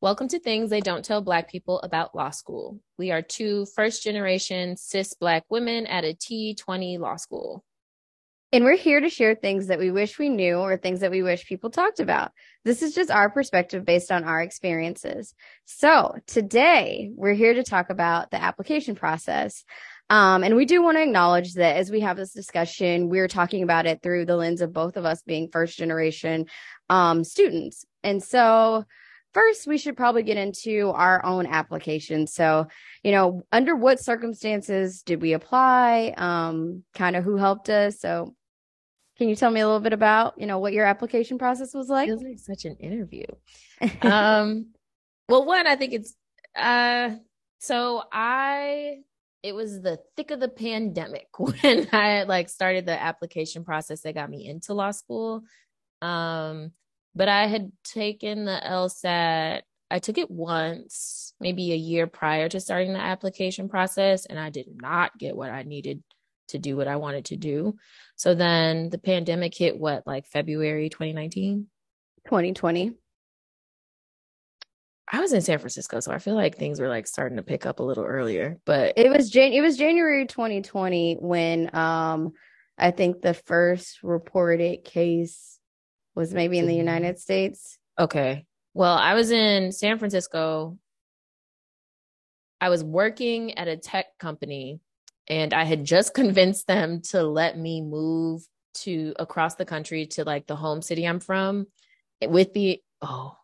Welcome to Things They Don't Tell Black People About Law School. We are two first generation cis Black women at a T20 law school. And we're here to share things that we wish we knew or things that we wish people talked about. This is just our perspective based on our experiences. So today we're here to talk about the application process. Um, and we do want to acknowledge that as we have this discussion, we're talking about it through the lens of both of us being first generation um, students. And so first we should probably get into our own application. So you know under what circumstances did we apply? Um kind of who helped us? So can you tell me a little bit about you know what your application process was like? Feels like such an interview. Um well one i think it's uh so i it was the thick of the pandemic when i like started the application process that got me into law school. Um but I had taken the LSAT. I took it once, maybe a year prior to starting the application process, and I did not get what I needed to do what I wanted to do. So then the pandemic hit what, like February 2019? 2020. I was in San Francisco, so I feel like things were like starting to pick up a little earlier. But it was Jan- it was January 2020 when um I think the first reported case was maybe in the mm-hmm. United States. Okay. Well, I was in San Francisco. I was working at a tech company and I had just convinced them to let me move to across the country to like the home city I'm from with the oh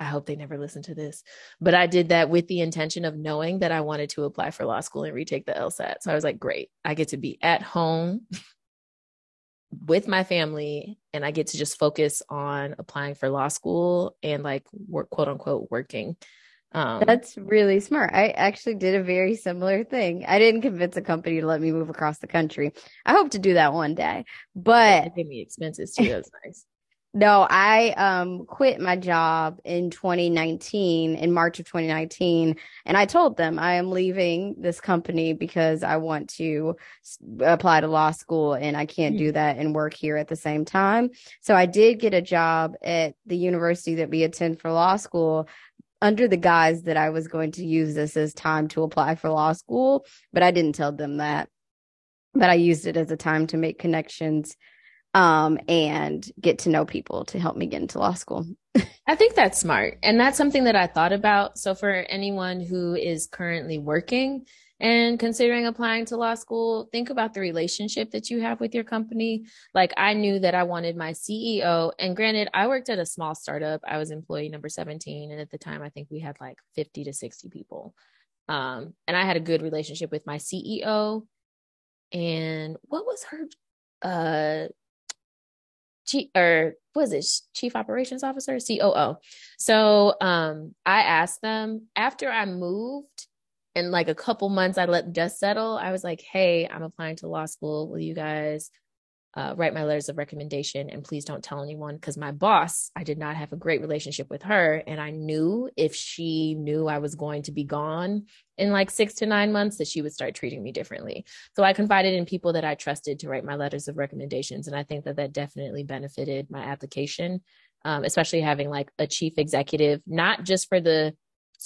I hope they never listen to this. But I did that with the intention of knowing that I wanted to apply for law school and retake the LSAT. So I was like, great, I get to be at home with my family and I get to just focus on applying for law school and like work quote unquote working. Um, That's really smart. I actually did a very similar thing. I didn't convince a company to let me move across the country. I hope to do that one day, but pay me expenses too. That's nice. No, I um quit my job in 2019 in March of 2019 and I told them I am leaving this company because I want to apply to law school and I can't do hmm. that and work here at the same time. So I did get a job at the university that we attend for law school under the guise that I was going to use this as time to apply for law school, but I didn't tell them that. But I used it as a time to make connections um, and get to know people to help me get into law school. I think that's smart. And that's something that I thought about. So, for anyone who is currently working and considering applying to law school, think about the relationship that you have with your company. Like, I knew that I wanted my CEO. And granted, I worked at a small startup, I was employee number 17. And at the time, I think we had like 50 to 60 people. Um, and I had a good relationship with my CEO. And what was her uh chief or was it? Chief operations officer? Coo so um i asked them after i moved in like a couple months i let dust settle i was like hey i'm applying to law school will you guys uh, write my letters of recommendation and please don't tell anyone because my boss i did not have a great relationship with her and i knew if she knew i was going to be gone in like six to nine months that she would start treating me differently. So i confided in people that i trusted to write my letters of recommendations and i think that that definitely benefited my application um, especially having like a chief executive not just for the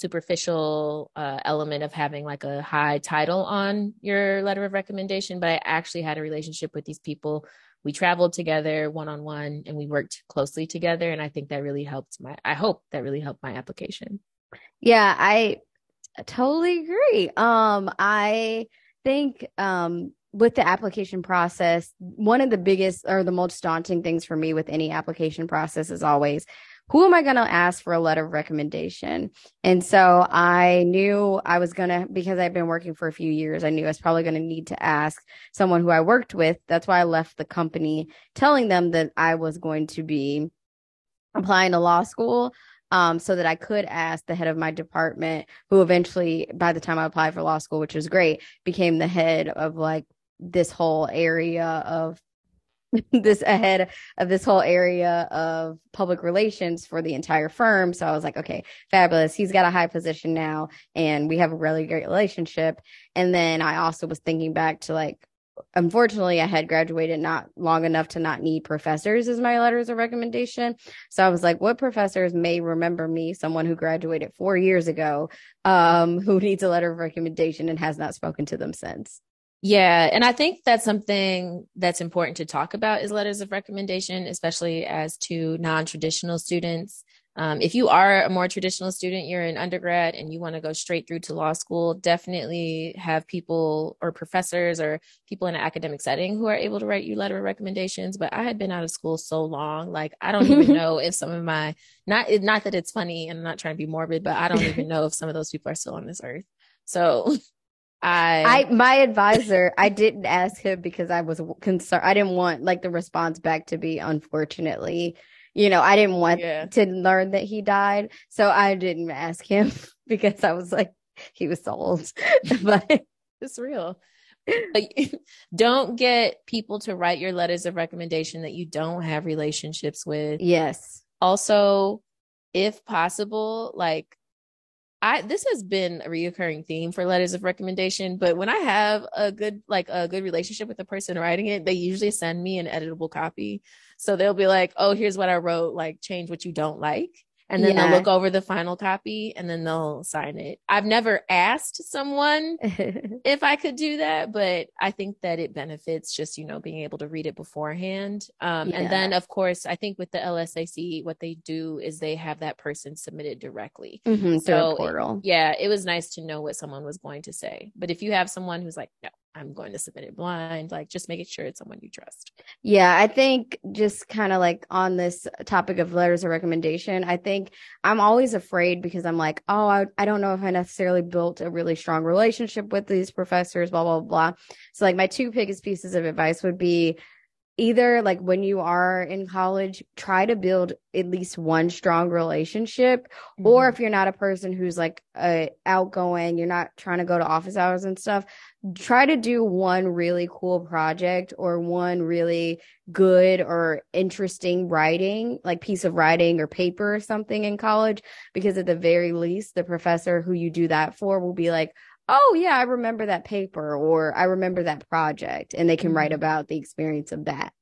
superficial uh, element of having like a high title on your letter of recommendation, but I actually had a relationship with these people. We traveled together one on one and we worked closely together. And I think that really helped my, I hope that really helped my application. Yeah, I totally agree. Um, I think, um, with the application process, one of the biggest or the most daunting things for me with any application process is always who am I going to ask for a letter of recommendation? And so I knew I was going to, because I've been working for a few years, I knew I was probably going to need to ask someone who I worked with. That's why I left the company telling them that I was going to be applying to law school. Um, so that I could ask the head of my department, who eventually, by the time I applied for law school, which was great, became the head of like this whole area of this ahead of this whole area of public relations for the entire firm. So I was like, okay, fabulous. He's got a high position now and we have a really great relationship. And then I also was thinking back to like, unfortunately, I had graduated not long enough to not need professors as my letters of recommendation. So I was like, what professors may remember me, someone who graduated four years ago, um, who needs a letter of recommendation and has not spoken to them since? Yeah. And I think that's something that's important to talk about is letters of recommendation, especially as to non traditional students. Um, if you are a more traditional student, you're an undergrad and you want to go straight through to law school, definitely have people or professors or people in an academic setting who are able to write you letter of recommendations. But I had been out of school so long, like I don't even know if some of my not not that it's funny and I'm not trying to be morbid, but I don't even know if some of those people are still on this earth. So I, I, my advisor, I didn't ask him because I was concerned. I didn't want like the response back to be, unfortunately, you know, I didn't want yeah. to learn that he died. So I didn't ask him because I was like, he was sold. but it's real. don't get people to write your letters of recommendation that you don't have relationships with. Yes. Also, if possible, like I this has been a reoccurring theme for letters of recommendation, but when I have a good like a good relationship with the person writing it, they usually send me an editable copy. So they'll be like, "Oh, here's what I wrote, like change what you don't like." And then yeah. they'll look over the final copy and then they'll sign it. I've never asked someone if I could do that, but I think that it benefits just, you know, being able to read it beforehand. Um, yeah. And then, of course, I think with the LSAC, what they do is they have that person submitted directly. Mm-hmm, so, portal. It, yeah, it was nice to know what someone was going to say. But if you have someone who's like, no, I'm going to submit it blind, like just making sure it's someone you trust. Yeah, I think just kind of like on this topic of letters of recommendation, I think I'm always afraid because I'm like, oh, I, I don't know if I necessarily built a really strong relationship with these professors, blah, blah, blah. So, like, my two biggest pieces of advice would be either like when you are in college try to build at least one strong relationship mm-hmm. or if you're not a person who's like uh, outgoing you're not trying to go to office hours and stuff try to do one really cool project or one really good or interesting writing like piece of writing or paper or something in college because at the very least the professor who you do that for will be like oh yeah i remember that paper or i remember that project and they can write mm-hmm. about the experience of that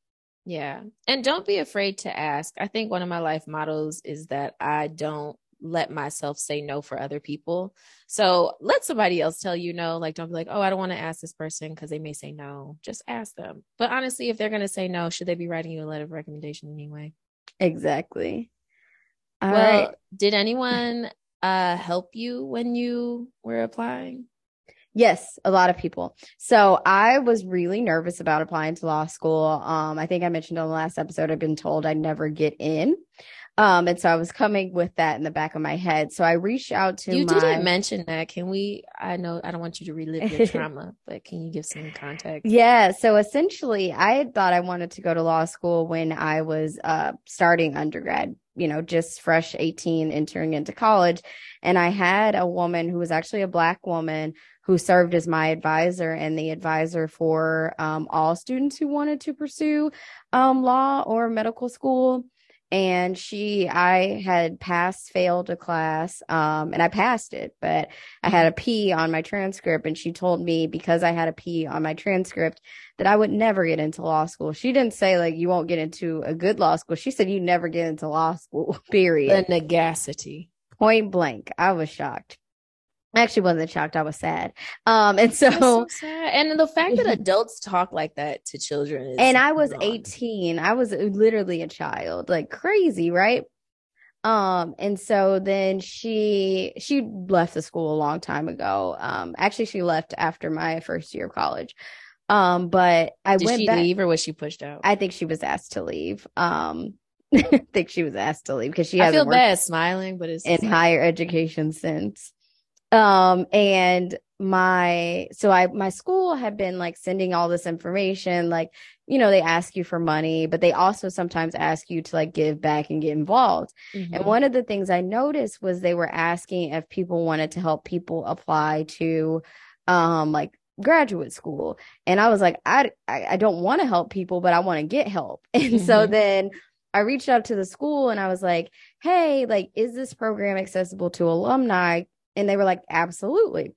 yeah and don't be afraid to ask i think one of my life models is that i don't let myself say no for other people so let somebody else tell you no like don't be like oh i don't want to ask this person because they may say no just ask them but honestly if they're going to say no should they be writing you a letter of recommendation anyway exactly All well right. did anyone uh help you when you were applying Yes, a lot of people. So I was really nervous about applying to law school. Um, I think I mentioned on the last episode, I've been told I'd never get in. Um, and so I was coming with that in the back of my head. So I reached out to you my... didn't mention that. Can we? I know I don't want you to relive your trauma, but can you give some context? Yeah. So essentially, I had thought I wanted to go to law school when I was uh, starting undergrad. You know, just fresh 18, entering into college, and I had a woman who was actually a black woman who served as my advisor and the advisor for um, all students who wanted to pursue um, law or medical school. And she, I had passed, failed a class, um, and I passed it, but I had a P on my transcript. And she told me because I had a P on my transcript that I would never get into law school. She didn't say like you won't get into a good law school. She said you never get into law school, period. The negacity. Point blank. I was shocked. I actually wasn't shocked. I was sad. Um, and so, so and the fact that adults talk like that to children, and I was wrong. 18. I was literally a child, like crazy, right? Um, and so then she she left the school a long time ago. Um, actually, she left after my first year of college. Um, but I Did went she back. leave or was she pushed out? I think she was asked to leave. Um, I think she was asked to leave because she. I feel bad smiling, but it's in higher education since. Um, and my, so I, my school had been like sending all this information, like, you know, they ask you for money, but they also sometimes ask you to like give back and get involved. Mm-hmm. And one of the things I noticed was they were asking if people wanted to help people apply to, um, like graduate school. And I was like, I, I, I don't want to help people, but I want to get help. And mm-hmm. so then I reached out to the school and I was like, Hey, like, is this program accessible to alumni? And they were like, absolutely.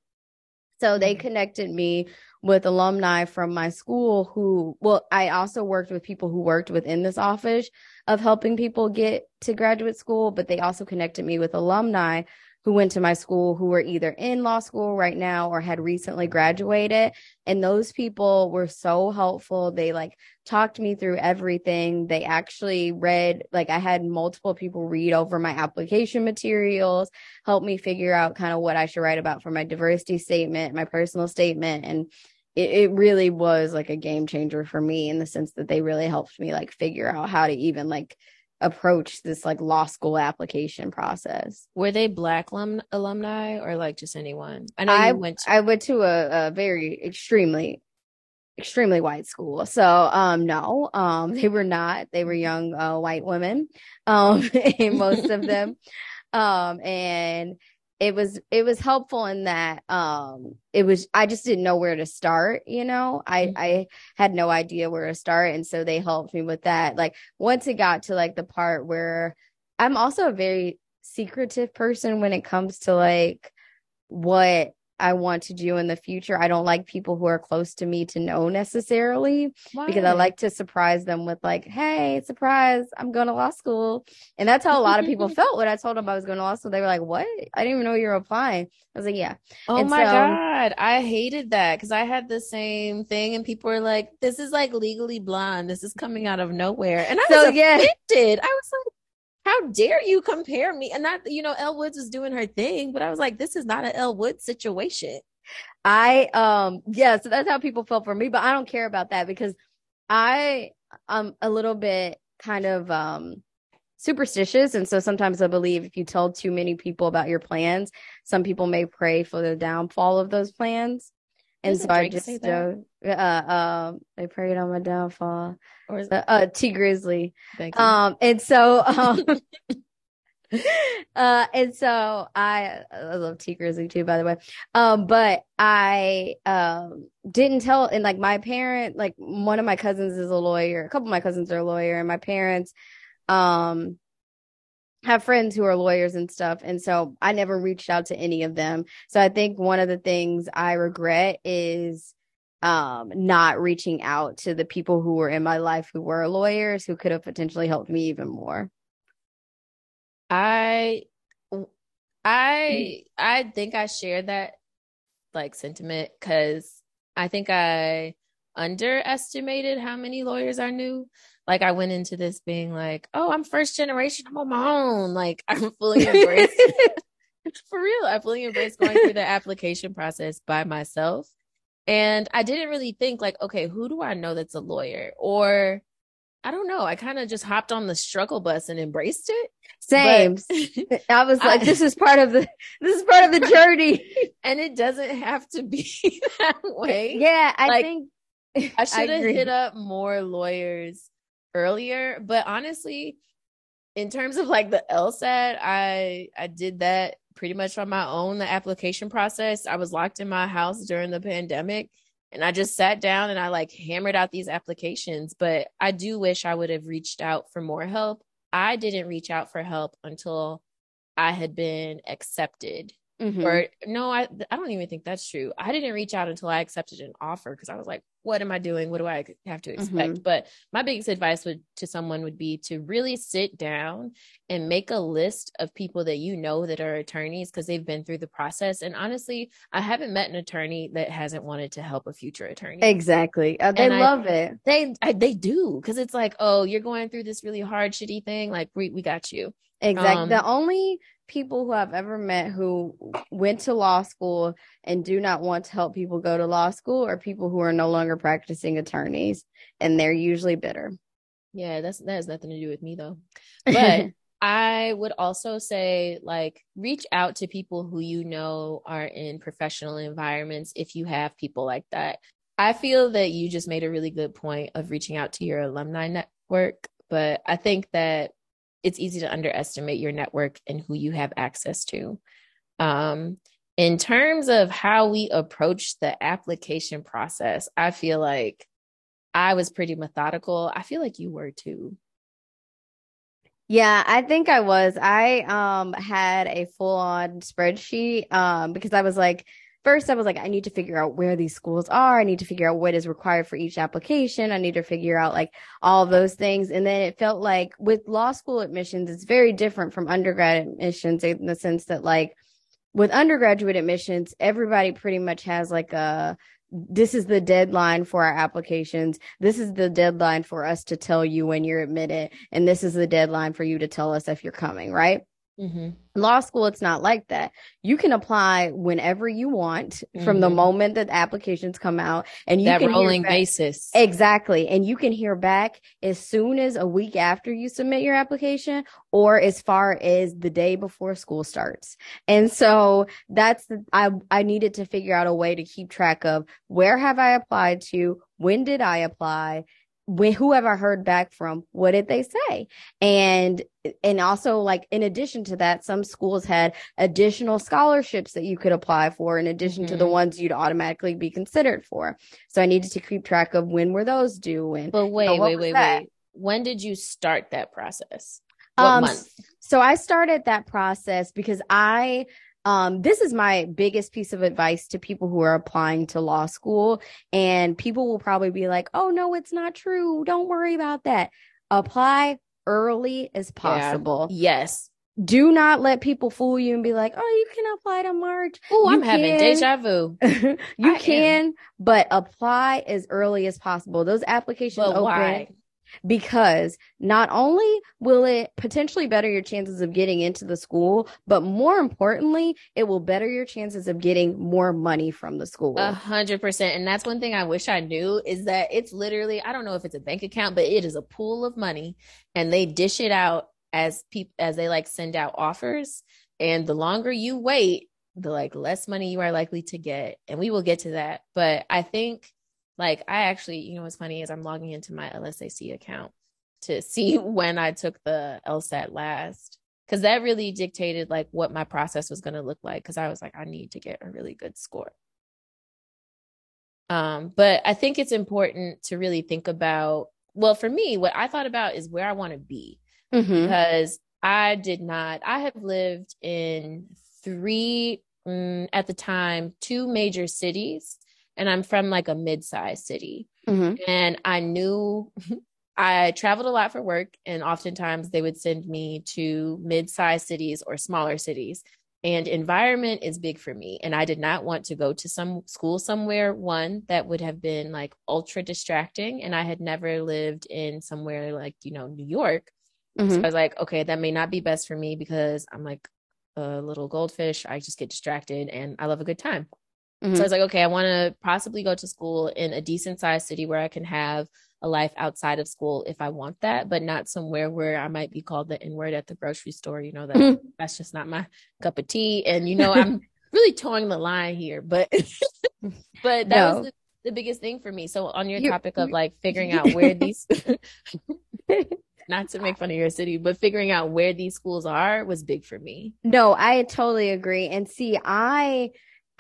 So they mm-hmm. connected me with alumni from my school who, well, I also worked with people who worked within this office of helping people get to graduate school, but they also connected me with alumni who went to my school who were either in law school right now or had recently graduated. And those people were so helpful. They like talked me through everything. They actually read, like, I had multiple people read over my application materials, help me figure out kind of what I should write about for my diversity statement, my personal statement. And it, it really was like a game changer for me in the sense that they really helped me like figure out how to even like approach this like law school application process. Were they black alum- alumni or like just anyone? I know I you went to- I went to a, a very extremely extremely white school. So um no, um they were not. They were young uh, white women. Um most of them. Um and it was it was helpful in that um it was I just didn't know where to start, you know. I Mhm. I had no idea where to start and so they helped me with that. Like once it got to like the part where I'm also a very secretive person when it comes to like what I want to do in the future. I don't like people who are close to me to know necessarily because I like to surprise them with like, "Hey, surprise, I'm going to law school." And that's how a lot of people felt when I told them I was going to law school. They were like, "What? I didn't even know you were applying." I was like, "Yeah." Oh And my so- God. I hated that because I had the same thing and people were like, this is like legally blonde. This is coming out of nowhere. And I So, was yeah. offended. I was like, how dare you compare me? And not, you know, Elle Woods was doing her thing, but I was like, this is not an Elle Woods situation. I um yeah, so that's how people felt for me, but I don't care about that because I I'm a little bit kind of um superstitious and so sometimes I believe if you tell too many people about your plans, some people may pray for the downfall of those plans. And Doesn't so I just that? uh, uh um they prayed on my downfall. Or is Uh, uh Tee Grizzley. Um, and so, um, uh, and so I, I love Tee Grizzley too, by the way. Um, but I, um, didn't tell, and like my parent, like one of my cousins is a lawyer, a couple of my cousins are a lawyer, and my parents, um, have friends who are lawyers and stuff. And so I never reached out to any of them. So I think one of the things I regret is um not reaching out to the people who were in my life who were lawyers who could have potentially helped me even more. I I I think I share that like sentiment because I think I underestimated how many lawyers I knew. Like I went into this being like, oh, I'm first generation, I'm on my own. Like I'm fully embraced for real. I fully embraced going through the application process by myself. And I didn't really think like, okay, who do I know that's a lawyer? Or I don't know. I kind of just hopped on the struggle bus and embraced it. Same. But- I was like, I- this is part of the this is part of the journey. and it doesn't have to be that way. yeah, I Like, think I should have hit up more lawyers earlier, but honestly, in terms of like the LSAT, I I did that pretty much on my own. The application process, I was locked in my house during the pandemic, and I just sat down and I like hammered out these applications. But I do wish I would have reached out for more help. I didn't reach out for help until I had been accepted Mhm. or no i i don't even think that's true i didn't reach out until i accepted an offer because i was like what am i doing what do i have to expect but my biggest advice would to someone would be to really sit down and make a list of people that you know that are attorneys because they've been through the process and honestly i haven't met an attorney that hasn't wanted to help a future attorney exactly. Uh, they And I- love it. they I, they do because it's like oh you're going through this really hard shitty thing like we, we got you Exactly. Um, the only people who I've ever met who went to law school and do not want to help people go to law school are people who are no longer practicing attorneys, and they're usually bitter. yeah that's that has nothing to do with me though but I would also say, like, reach out to people who you know are in professional environments if you have people like that. I feel that you just made a really good point of reaching out to your alumni network, but I think that it's easy to underestimate your network and who you have access to. Um, in terms of how we approach the application process, I feel like I was pretty methodical. I feel like you were too. Yeah, I think I was. I um had a full on spreadsheet um because I was like first I was like, I need to figure out where these schools are. I need to figure out what is required for each application. I need to figure out like all those things. And then it felt like with law school admissions, it's very different from undergrad admissions in the sense that like with undergraduate admissions, everybody pretty much has like a this is the deadline for our applications. This is the deadline for us to tell you when you're admitted. And this is the deadline for you to tell us if you're coming, right? Mm-hmm. Law school, it's not like that. You can apply whenever you want mm-hmm. from the mm-hmm. moment that applications come out, and you that can rolling basis exactly, and you can hear back as soon as a week after you submit your application, or as far as the day before school starts. And so that's the, I I needed to figure out a way to keep track of where have I applied to, when did I apply, when who have I heard back from? What did they say? And and also like in addition to that, some schools had additional scholarships that you could apply for in addition mm-hmm. to the mm-hmm. ones you'd automatically be considered for. So I needed to keep track of when were those due and But wait, you know, wait, wait, that? wait. When did you start that process? What um month? so I started that process because I um, this is my biggest piece of advice to people who are applying to law school. And people will probably be like, oh, no, it's not true. Don't worry about that. Apply early as possible. Yeah. Yes. Do not let people fool you and be like, oh, you can apply to March. Oh, I'm having deja vu. you I can, am. but apply as early as possible. Those applications but open. Why? Because not only will it potentially better your chances of getting into the school, but more importantly, it will better your chances of getting more money from the school. A hundred percent. And that's one thing I wish I knew is that it's literally, I don't know if it's a bank account, but it is a pool of money and they dish it out as people, as they like send out offers. And the longer you wait, the like less money you are likely to get. And we will get to that. But I think like I actually, you know what's funny is I'm logging into my LSAC account to see when I took the LSAT last because that really dictated like what my process was going to look like because I was like I need to get a really good score. Um, but I think it's important to really think about well for me what I thought about is where I want to be mm-hmm. because I did not I have lived in three mm, at the time two major cities and I'm from like a mid-sized city. Mm-hmm. And I knew I traveled a lot for work, and oftentimes they would send me to mid-sized cities or smaller cities. And environment is big for me. And I did not want to go to some school somewhere, one that would have been like ultra distracting. And I had never lived in somewhere like, you know, New York. Mm-hmm. So I was like, okay, that may not be best for me because I'm like a little goldfish. I just get distracted and I love a good time. Mm-hmm. So I was like, okay, I want to possibly go to school in a decent sized city where I can have a life outside of school if I want that, but not somewhere where I might be called the N word at the grocery store. You know, that mm-hmm. that's just not my cup of tea. And, you know, I'm really towing the line here, but, but that no. was the, the, biggest thing for me. So on your You're, topic of like figuring out where these, not to make fun of your city, but figuring out where these schools are was big for me. No, I totally agree. And see, I,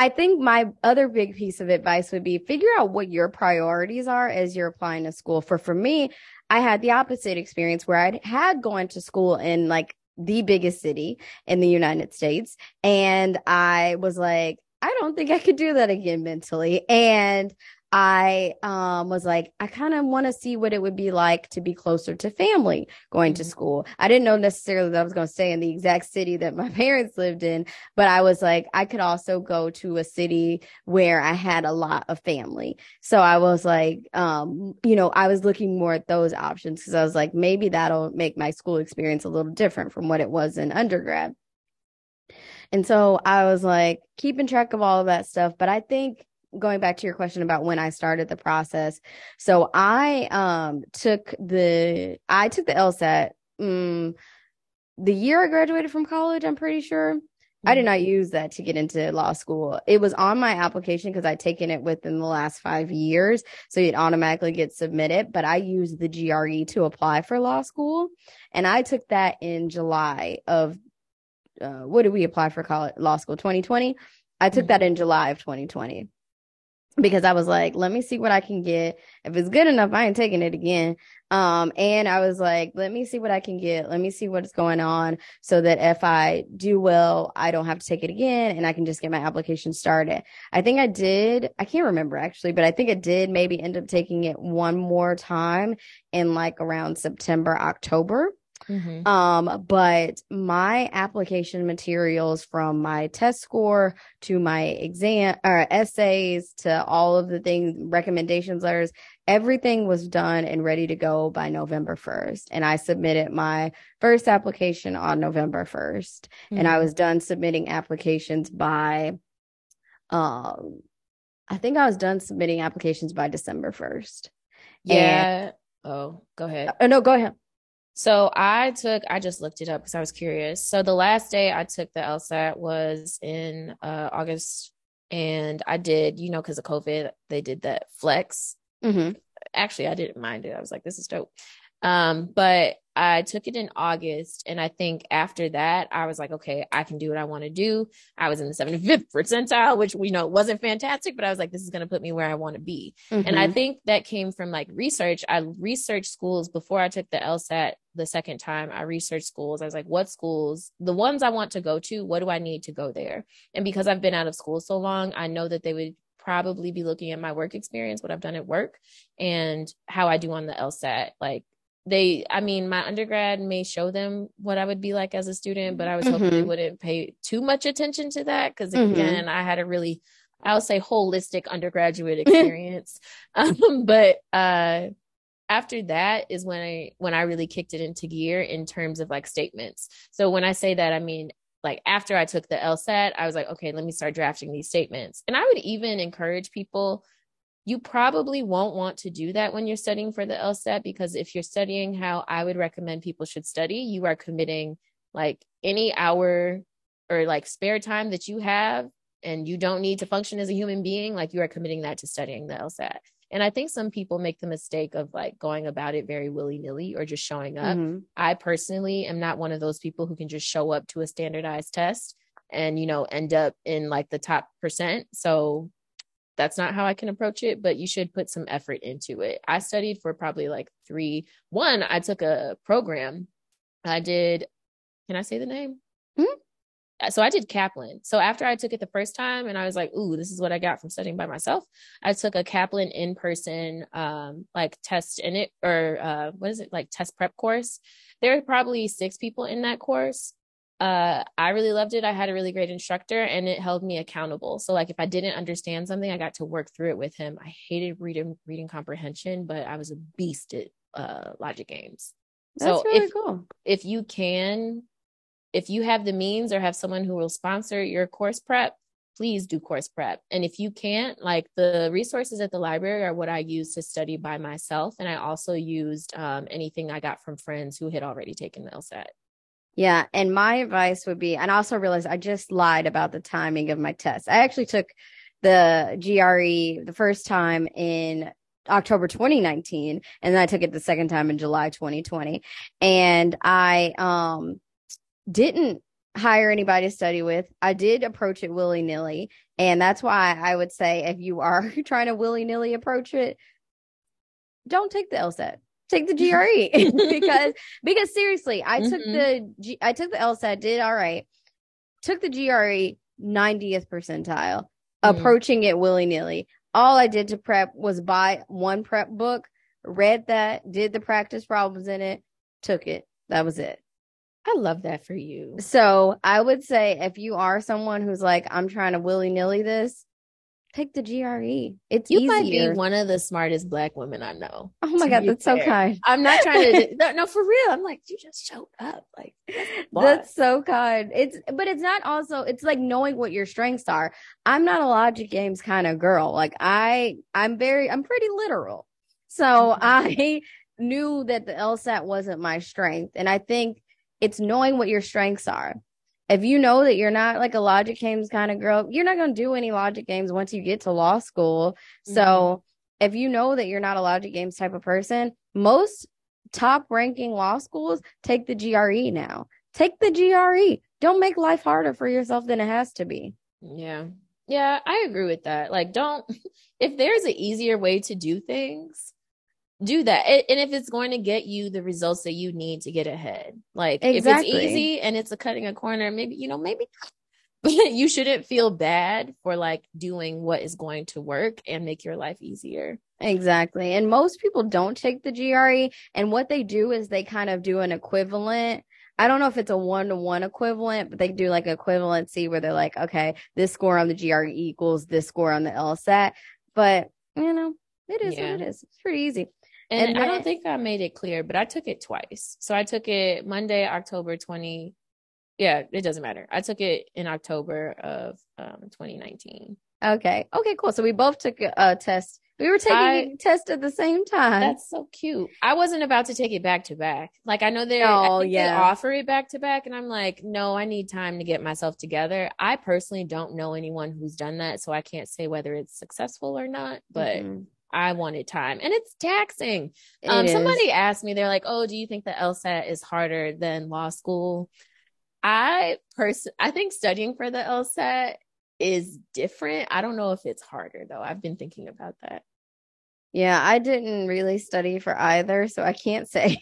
I think my other big piece of advice would be figure out what your priorities are as you're applying to school. For for me, I had the opposite experience where I had gone to school in like the biggest city in the United States and I was like I don't think I could do that again mentally. And I um, was like, I kind of want to see what it would be like to be closer to family going mm-hmm. to school. I didn't know necessarily that I was going to stay in the exact city that my parents lived in, but I was like, I could also go to a city where I had a lot of family. So I was like, um, you know, I was looking more at those options because I was like, maybe that'll make my school experience a little different from what it was in undergrad. And so I was like keeping track of all of that stuff. But I think going back to your question about when I started the process. So I um took the I took the LSAT um, the year I graduated from college, I'm pretty sure. Mm-hmm. I did mm-hmm. not use that to get into law school. It was on my application because I'd taken it within the last five years. So it automatically gets submitted, but I used the GRE to apply for law school. And I took that in July of, uh, what did we apply for college, law school? 2020. I took mm-hmm. that in July of 2020. Because I was like, let me see what I can get. If it's good enough, I ain't taking it again. Um, and I was like, let me see what I can get. Let me see what's going on so that if I do well, I don't have to take it again and I can just get my application started. I think I did, I can't remember actually, but I think I did maybe end up taking it one more time in like around September, October. Mm-hmm. Um, but my application materials from my test score to my exam or essays to all of the things, recommendations letters, everything was done and ready to go by November 1st. And I submitted my first application on November 1st. Mm-hmm. And I mm-hmm. was done submitting applications by um I think I was done submitting applications by December 1st. Yeah. And, oh, go ahead. Oh, no, go ahead. So I took, I just looked it up because I was curious. So the last day I took the LSAT was in uh, August, and I did, you know, because of COVID, they did that flex. Mm-hmm. Actually, I didn't mind it. I was like, this is dope. Um, but I took it in August. And I think after that, I was like, okay, I can do what I want to do. I was in the 75th percentile, which we know wasn't fantastic, but I was like, this is going to put me where I want to be. Mm-hmm. And I mm-hmm. think that came from like research. I researched schools before I took the LSAT the second time. I researched schools. I was like, what schools, the ones I want to go to, what do I need to go there? And because I've been out of school so long, I know that they would probably be looking at my work experience, what I've done at work, and how I do on the LSAT. Like they i mean my undergrad may show them what i would be like as a student but i was mm-hmm. hoping they mm-hmm. wouldn't pay too much attention to that because mm-hmm. again i had a really i would say holistic undergraduate experience um, but uh after that is when i when i really kicked it into gear in terms of like statements so when i say that i mean like after i took the lsat i was like okay let me start drafting these statements and i would even encourage people you probably won't want to do that when you're studying for the LSAT because if you're studying how I would recommend people should study, you are committing like any hour or like spare time that you have and you don't need to function as a human being, like you are committing that to studying the LSAT. And I think some people make the mistake of like going about it very willy nilly or just showing up. Mm-hmm. I personally am not one of those people who can just show up to a standardized test and, you know, end up in like the top percent. So that's not how I can approach it, but you should put some effort into it. I studied for probably like three. One, I took a program. I did, can I say the name? Mm-hmm. So I did Kaplan. So after I took it the first time and I was like, ooh, this is what I got from studying by myself. I took a Kaplan in person, um, like test in it or, uh, what is it? Like test prep course. There are probably six people in that course uh, I really loved it. I had a really great instructor and it held me accountable. So like if I didn't understand something, I got to work through it with him. I hated reading reading comprehension, but I was a beast at uh, logic games. That's so really if, cool. If you can, if you have the means or have someone who will sponsor your course prep, please do course prep. And if you can't, like the resources at the library are what I use to study by myself. And I also used um, anything I got from friends who had already taken the LSAT. Yeah. And my advice would be, and I also realized I just lied about the timing of my test. I actually took the GRE the first time in October 2019, and then I took it the second time in July 2020. And I um didn't hire anybody to study with. I did approach it willy nilly. And that's why I would say if you are trying to willy nilly approach it, don't take the LSAT take the GRE because because seriously, I mm-hmm. took the G, I took the LSAT, did all right, took the GRE 90th percentile, mm. approaching it willy nilly. All I did to prep was buy one prep book, read that, did the practice problems in it, took it. That was it. I love that for you. So I would say if you are someone who's like, I'm trying to willy nilly this, Take the GRE. It's you easier. might be one of the smartest black women I know. Oh my god, that's fair. so kind. I'm not trying to no, no, for real. I'm like, you just showed up. Like that's so kind. It's but it's not also it's like knowing what your strengths are. I'm not a logic games kind of girl. Like I I'm very I'm pretty literal. So mm-hmm. I knew that the LSAT wasn't my strength. And I think it's knowing what your strengths are if you know that you're not like a logic games kind of girl, you're not going to do any logic games once you get to law school. Mm-hmm. So if you know that you're not a logic games type of person, most top ranking law schools take the GRE now. Take the GRE. Don't make life harder for yourself than it has to be. Yeah. Yeah, I agree with that. Like, don't, if there's an easier way to do things, do that. And if it's going to get you the results that you need to get ahead, like exactly. if it's easy and it's a cutting a corner, maybe, you know, maybe you shouldn't feel bad for like doing what is going to work and make your life easier. Exactly. And most people don't take the GRE. And what they do is they kind of do an equivalent. I don't know if it's a one to one equivalent, but they do like equivalency where they're like, okay, this score on the GRE equals this score on the LSAT. But, you know, it is yeah. what it is. It's pretty easy. And, and then, I don't think I made it clear, but I took it twice. So I took it Monday, October 20, yeah, it doesn't matter. I took it in October of um, 2019. Okay. Okay, cool. So we both took a, test. We were taking I, a test at the same time. That's so cute. I wasn't about to take it back to back. Like I know they oh, yeah. they offer it back to back and I'm like, "No, I need time to get myself together." I personally don't know anyone who's done that, so I can't say whether it's successful or not, but mm-hmm. I wanted time and it's taxing. It um, somebody asked me, they're like, Oh, do you think the LSAT is harder than law school? I person I think studying for the LSAT is different. I don't know if it's harder though. I've been thinking about that. Yeah, I didn't really study for either, so I can't say.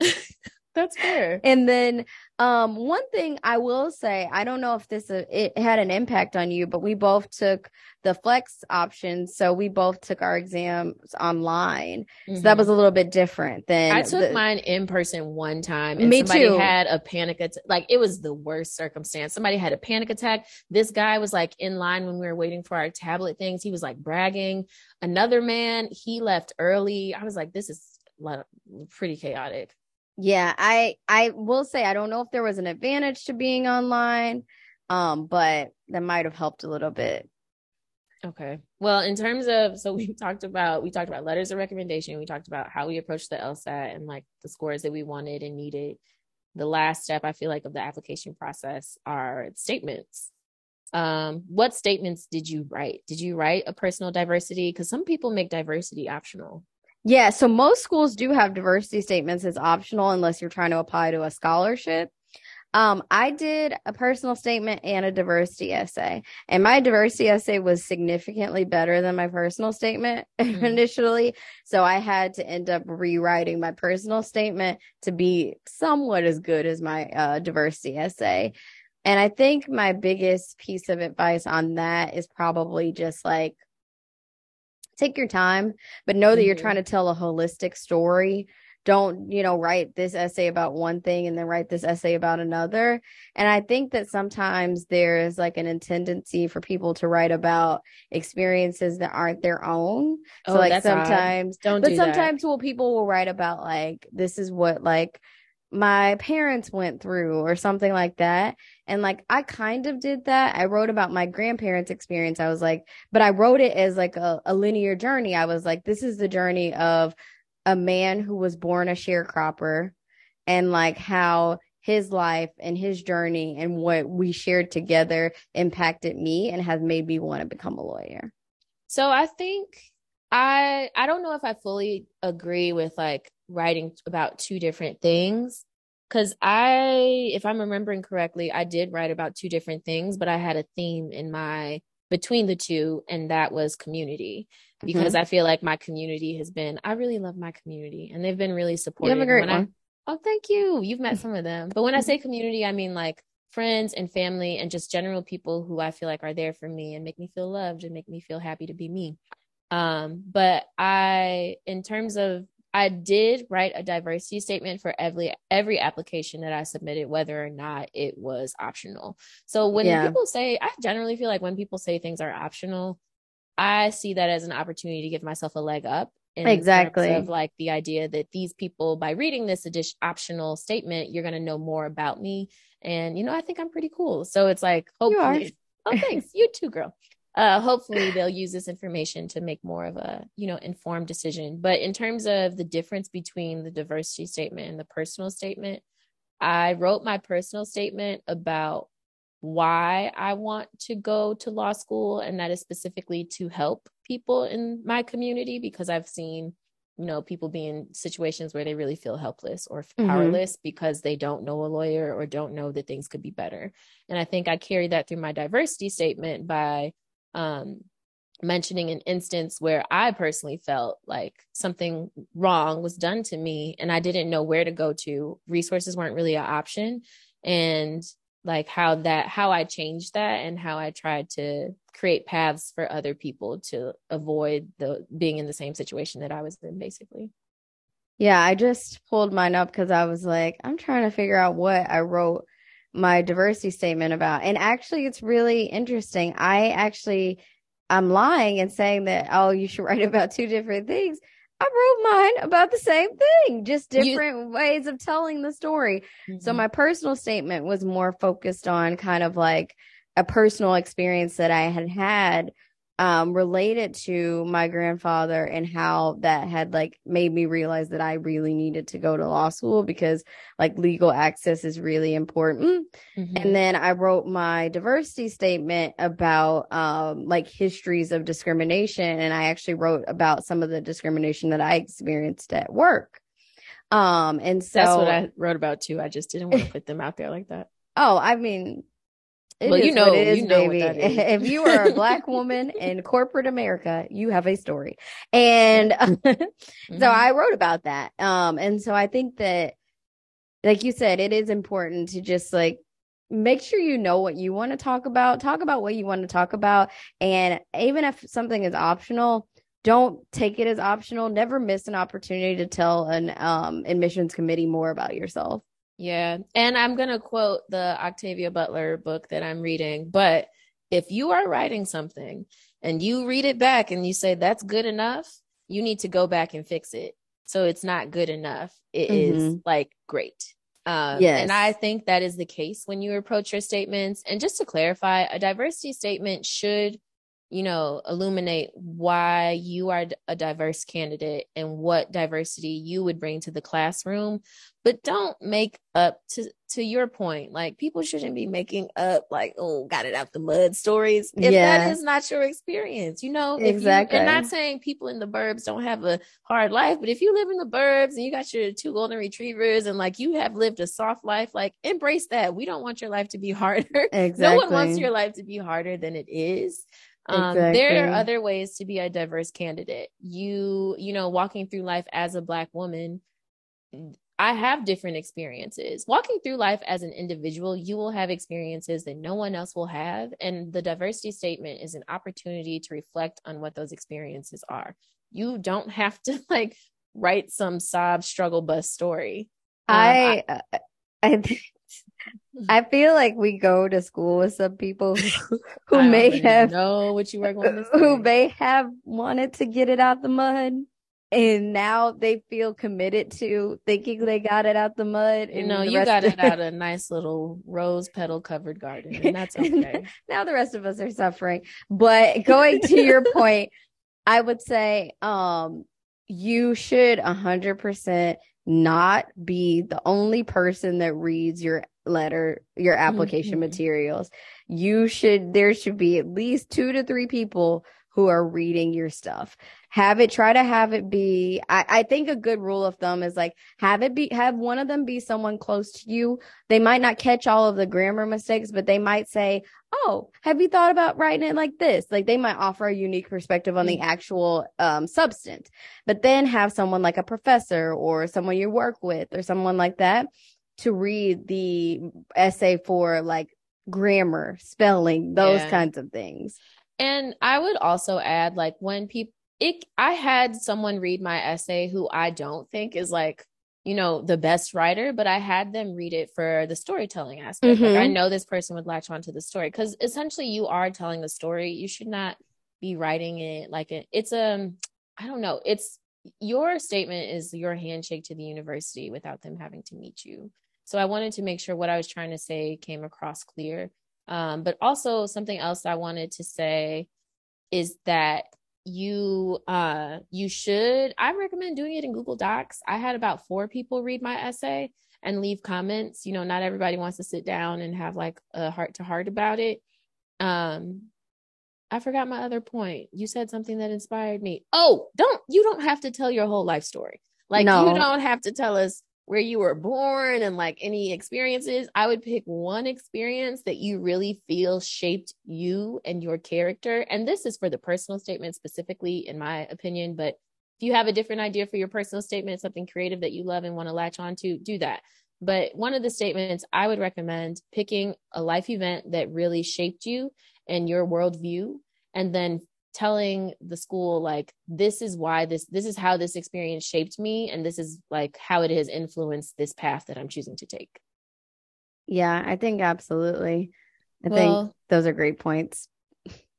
That's fair. And then um one thing I will say, I don't know if this uh, it had an impact on you, but we both took the flex option, so we both took our exams online. Mm-hmm. So that was mm-hmm. a little bit different than I took the, mine in person one time and me somebody too. had a panic attack. Like it was the worst circumstance. Somebody had a panic attack. This guy was like in line when we were waiting for our tablet things. He was like bragging. Another man, he left early. I was like, this is pretty chaotic. Yeah, I I will say I don't know if there was an advantage to being online, um, but that might have helped a little bit. Okay. Well, in terms of so we talked about we talked about letters of recommendation, we talked about how we approached the LSAT and like the scores that we wanted and needed. The last step I feel like of the application process are statements. Um, what statements did you write? Did you write a personal diversity? Because some people make diversity optional. Yeah, so most schools do have diversity statements as optional unless you're trying to apply to a scholarship. Um, I did a personal statement and a diversity essay, and my diversity essay was significantly better than my personal statement mm-hmm. initially. So I had to end up rewriting my personal statement to be somewhat as good as my uh, diversity essay. And I think my biggest piece of advice on that is probably just like take your time, but know that mm-hmm. you're trying to tell a holistic story. Don't, you know, write this essay about one thing and then write this essay about another. And I think that sometimes there's like an tendency for people to write about experiences that aren't their own. So oh, like sometimes, don't, but do sometimes well, people will write about like, this is what like, my parents went through or something like that. And like I kind of did that. I wrote about my grandparents' experience. I was like, but I wrote it as like a, a linear journey. I was like, this is the journey of a man who was born a sharecropper and like how his life and his journey and what we shared together impacted me and has made me want to become a lawyer. So I think I I don't know if I fully agree with like writing about two different things because I, if I'm remembering correctly, I did write about two different things, but I had a theme in my between the two, and that was community. Because mm-hmm. I feel like my community has been, I really love my community, and they've been really supportive. You have a great one. I, oh, thank you. You've met some of them, but when I say community, I mean like friends and family and just general people who I feel like are there for me and make me feel loved and make me feel happy to be me. Um, but I, in terms of I did write a diversity statement for every every application that I submitted, whether or not it was optional. So when yeah. people say, I generally feel like when people say things are optional, I see that as an opportunity to give myself a leg up. exactly. Of like the idea that these people, by reading this addition optional statement, you're going to know more about me. And you know, I think I'm pretty cool. So it's like, hopefully, oh, thanks, you too, girl uh, hopefully they'll use this information to make more of a you know informed decision but in terms of the difference between the diversity statement and the personal statement i wrote my personal statement about why i want to go to law school and that is specifically to help people in my community because i've seen you know people be in situations where they really feel helpless or mm-hmm. powerless mm-hmm. because they don't know a lawyer or don't know that things could be better and i think i carry that through my diversity statement by um, mentioning an instance where i personally felt like something wrong was done to me and i didn't know where to go to resources weren't really an option and like how that how I changed that and how I tried to create paths for other people to avoid the being in the same situation that I was in basically. Yeah, I just pulled mine up cuz I was like I'm trying to figure out what I wrote my diversity statement about. And actually it's really interesting. I actually I'm lying and saying that oh you should write about two different things I wrote mine about the same thing, just different you, ways of telling the story. Mm-hmm. So my personal statement was more focused on kind of like a personal experience that I had had um, related to my grandfather and how that had like made me realize that I really needed to go to law school because like legal access is really important. Mm-hmm. And then I wrote my diversity statement about um, like histories of discrimination. And I actually wrote about some of the discrimination that I experienced at work. Um, and so that's what I wrote about too. I just didn't want to put them out there like that. Oh, I mean, it well, you know, it is, you know baby. if you are a black woman in corporate America, you have a story. And mm-hmm. so I wrote about that. Um, and so I think that, like you said, it is important to just like make sure you know what you want to talk about, talk about what you want to talk about. And even if something is optional, don't take it as optional. Never miss an opportunity to tell an um, admissions committee more about yourself. Yeah. And I'm going to quote the Octavia Butler book that I'm reading. But if you are writing something and you read it back and you say that's good enough, you need to go back and fix it. So it's not good enough. It mm-hmm. is like great. Um, yes. And I think that is the case when you approach your statements. And just to clarify, a diversity statement should you know, illuminate why you are a diverse candidate and what diversity you would bring to the classroom. But don't make up to to your point. Like people shouldn't be making up like, oh, got it out the mud stories. If yeah. that is not your experience, you know, exactly. You, and not saying people in the burbs don't have a hard life, but if you live in the burbs and you got your two golden retrievers and like you have lived a soft life, like embrace that. We don't want your life to be harder. Exactly. no one wants your life to be harder than it is. Um, There are other ways to be a diverse candidate. You, you know, walking through life as a Black woman, I have different experiences. Walking through life as an individual, you will have experiences that no one else will have. And the diversity statement is an opportunity to reflect on what those experiences are. You don't have to like write some sob struggle bus story. Um, I, I, I I feel like we go to school with some people who, who may have know what you were going to say. Who may have wanted to get it out the mud and now they feel committed to thinking they got it out the mud. You know, you got it out a nice little rose petal covered garden, and that's okay. now the rest of us are suffering. But going to your point, I would say um you should a hundred percent not be the only person that reads your letter, your application mm-hmm. materials. You should, there should be at least two to three people who are reading your stuff. Have it, try to have it be, I, I think a good rule of thumb is like, have it be, have one of them be someone close to you. They might not catch all of the grammar mistakes, but they might say, Oh, have you thought about writing it like this? Like they might offer a unique perspective on the mm. actual um, substance, but then have someone like a professor or someone you work with or someone like that to read the essay for like grammar, spelling, those yeah. kinds of things. And I would also add like when people it I had someone read my essay who I don't think is like you know the best writer but i had them read it for the storytelling aspect mm-hmm. like i mm-hmm. know this person would latch on to the story because essentially you are telling the story you should not be writing it like it, it's a um, don't know it's your statement is your handshake to the university without them having to meet you so I wanted to make sure what I was trying to say came across clear. Um, but also something else I wanted to say is that you uh you should I recommend doing it in Google Docs. I had about four people read my essay and leave comments. You know, not everybody wants to sit down and have like a heart to heart about it. Um I forgot my other point. You said something that inspired me. Oh, don't you don't have to tell your whole life story. Like no. you don't have to tell us where you were born and like any experiences. I would pick one experience that you really feel shaped you and your character. And this is for the personal statement specifically, in my opinion. But if you have a different idea for your personal statement, something creative that you love and want to latch on to, do that. But one of the statements I would recommend picking a life event that really shaped you and your worldview, and then telling the school like this is why this this is how this experience shaped me and this is like how it has influenced this path that i'm choosing to take. Yeah i think absolutely. I well, think those are great points.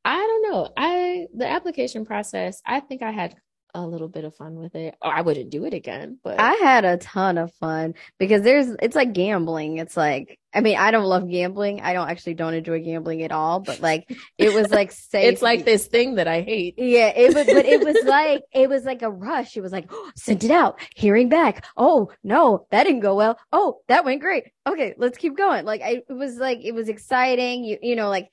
I don't know. I the application process i think i had a little bit of fun with it. I wouldn't do it again, but I had a ton of fun because there's it's like gambling. It's like I mean, I don't love gambling. I don't actually don't enjoy gambling at all, but like it was like safe. it's like this thing that I hate. Yeah, it was but it was like it was like a rush. It was like oh, sent it out, hearing back. Oh, no, that didn't go well. Oh, that went great. Okay, let's keep going. Like I it was like it was exciting. You you know, like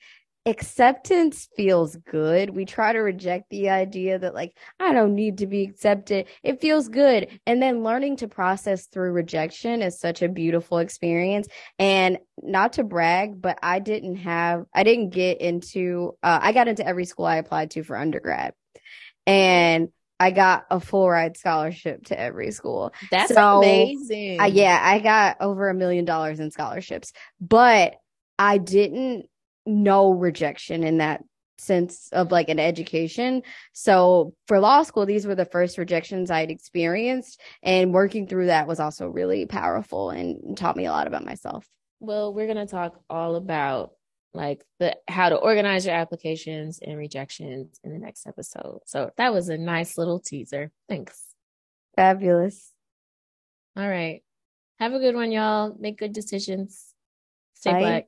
acceptance feels good. We try to reject the idea that, like, I don't need to be accepted. It feels good. And then learning to process through rejection is such a beautiful experience. And not to brag, but I didn't have, I didn't get into, uh, I got into every school I applied to for undergrad. And I got a full ride scholarship to every school. That's so, amazing. I, yeah, I got over a million dollars in scholarships, but I didn't no rejection in that sense of like an education. So for law school, these were the first rejections I'd experienced. And working through that was also really powerful and taught me a lot about myself. Well, we're going to talk all about like the how to organize your applications and rejections in the next episode. So that was a nice little teaser. Thanks. Fabulous. All right. Have a good one, y'all. Make good decisions. Stay Bye. black.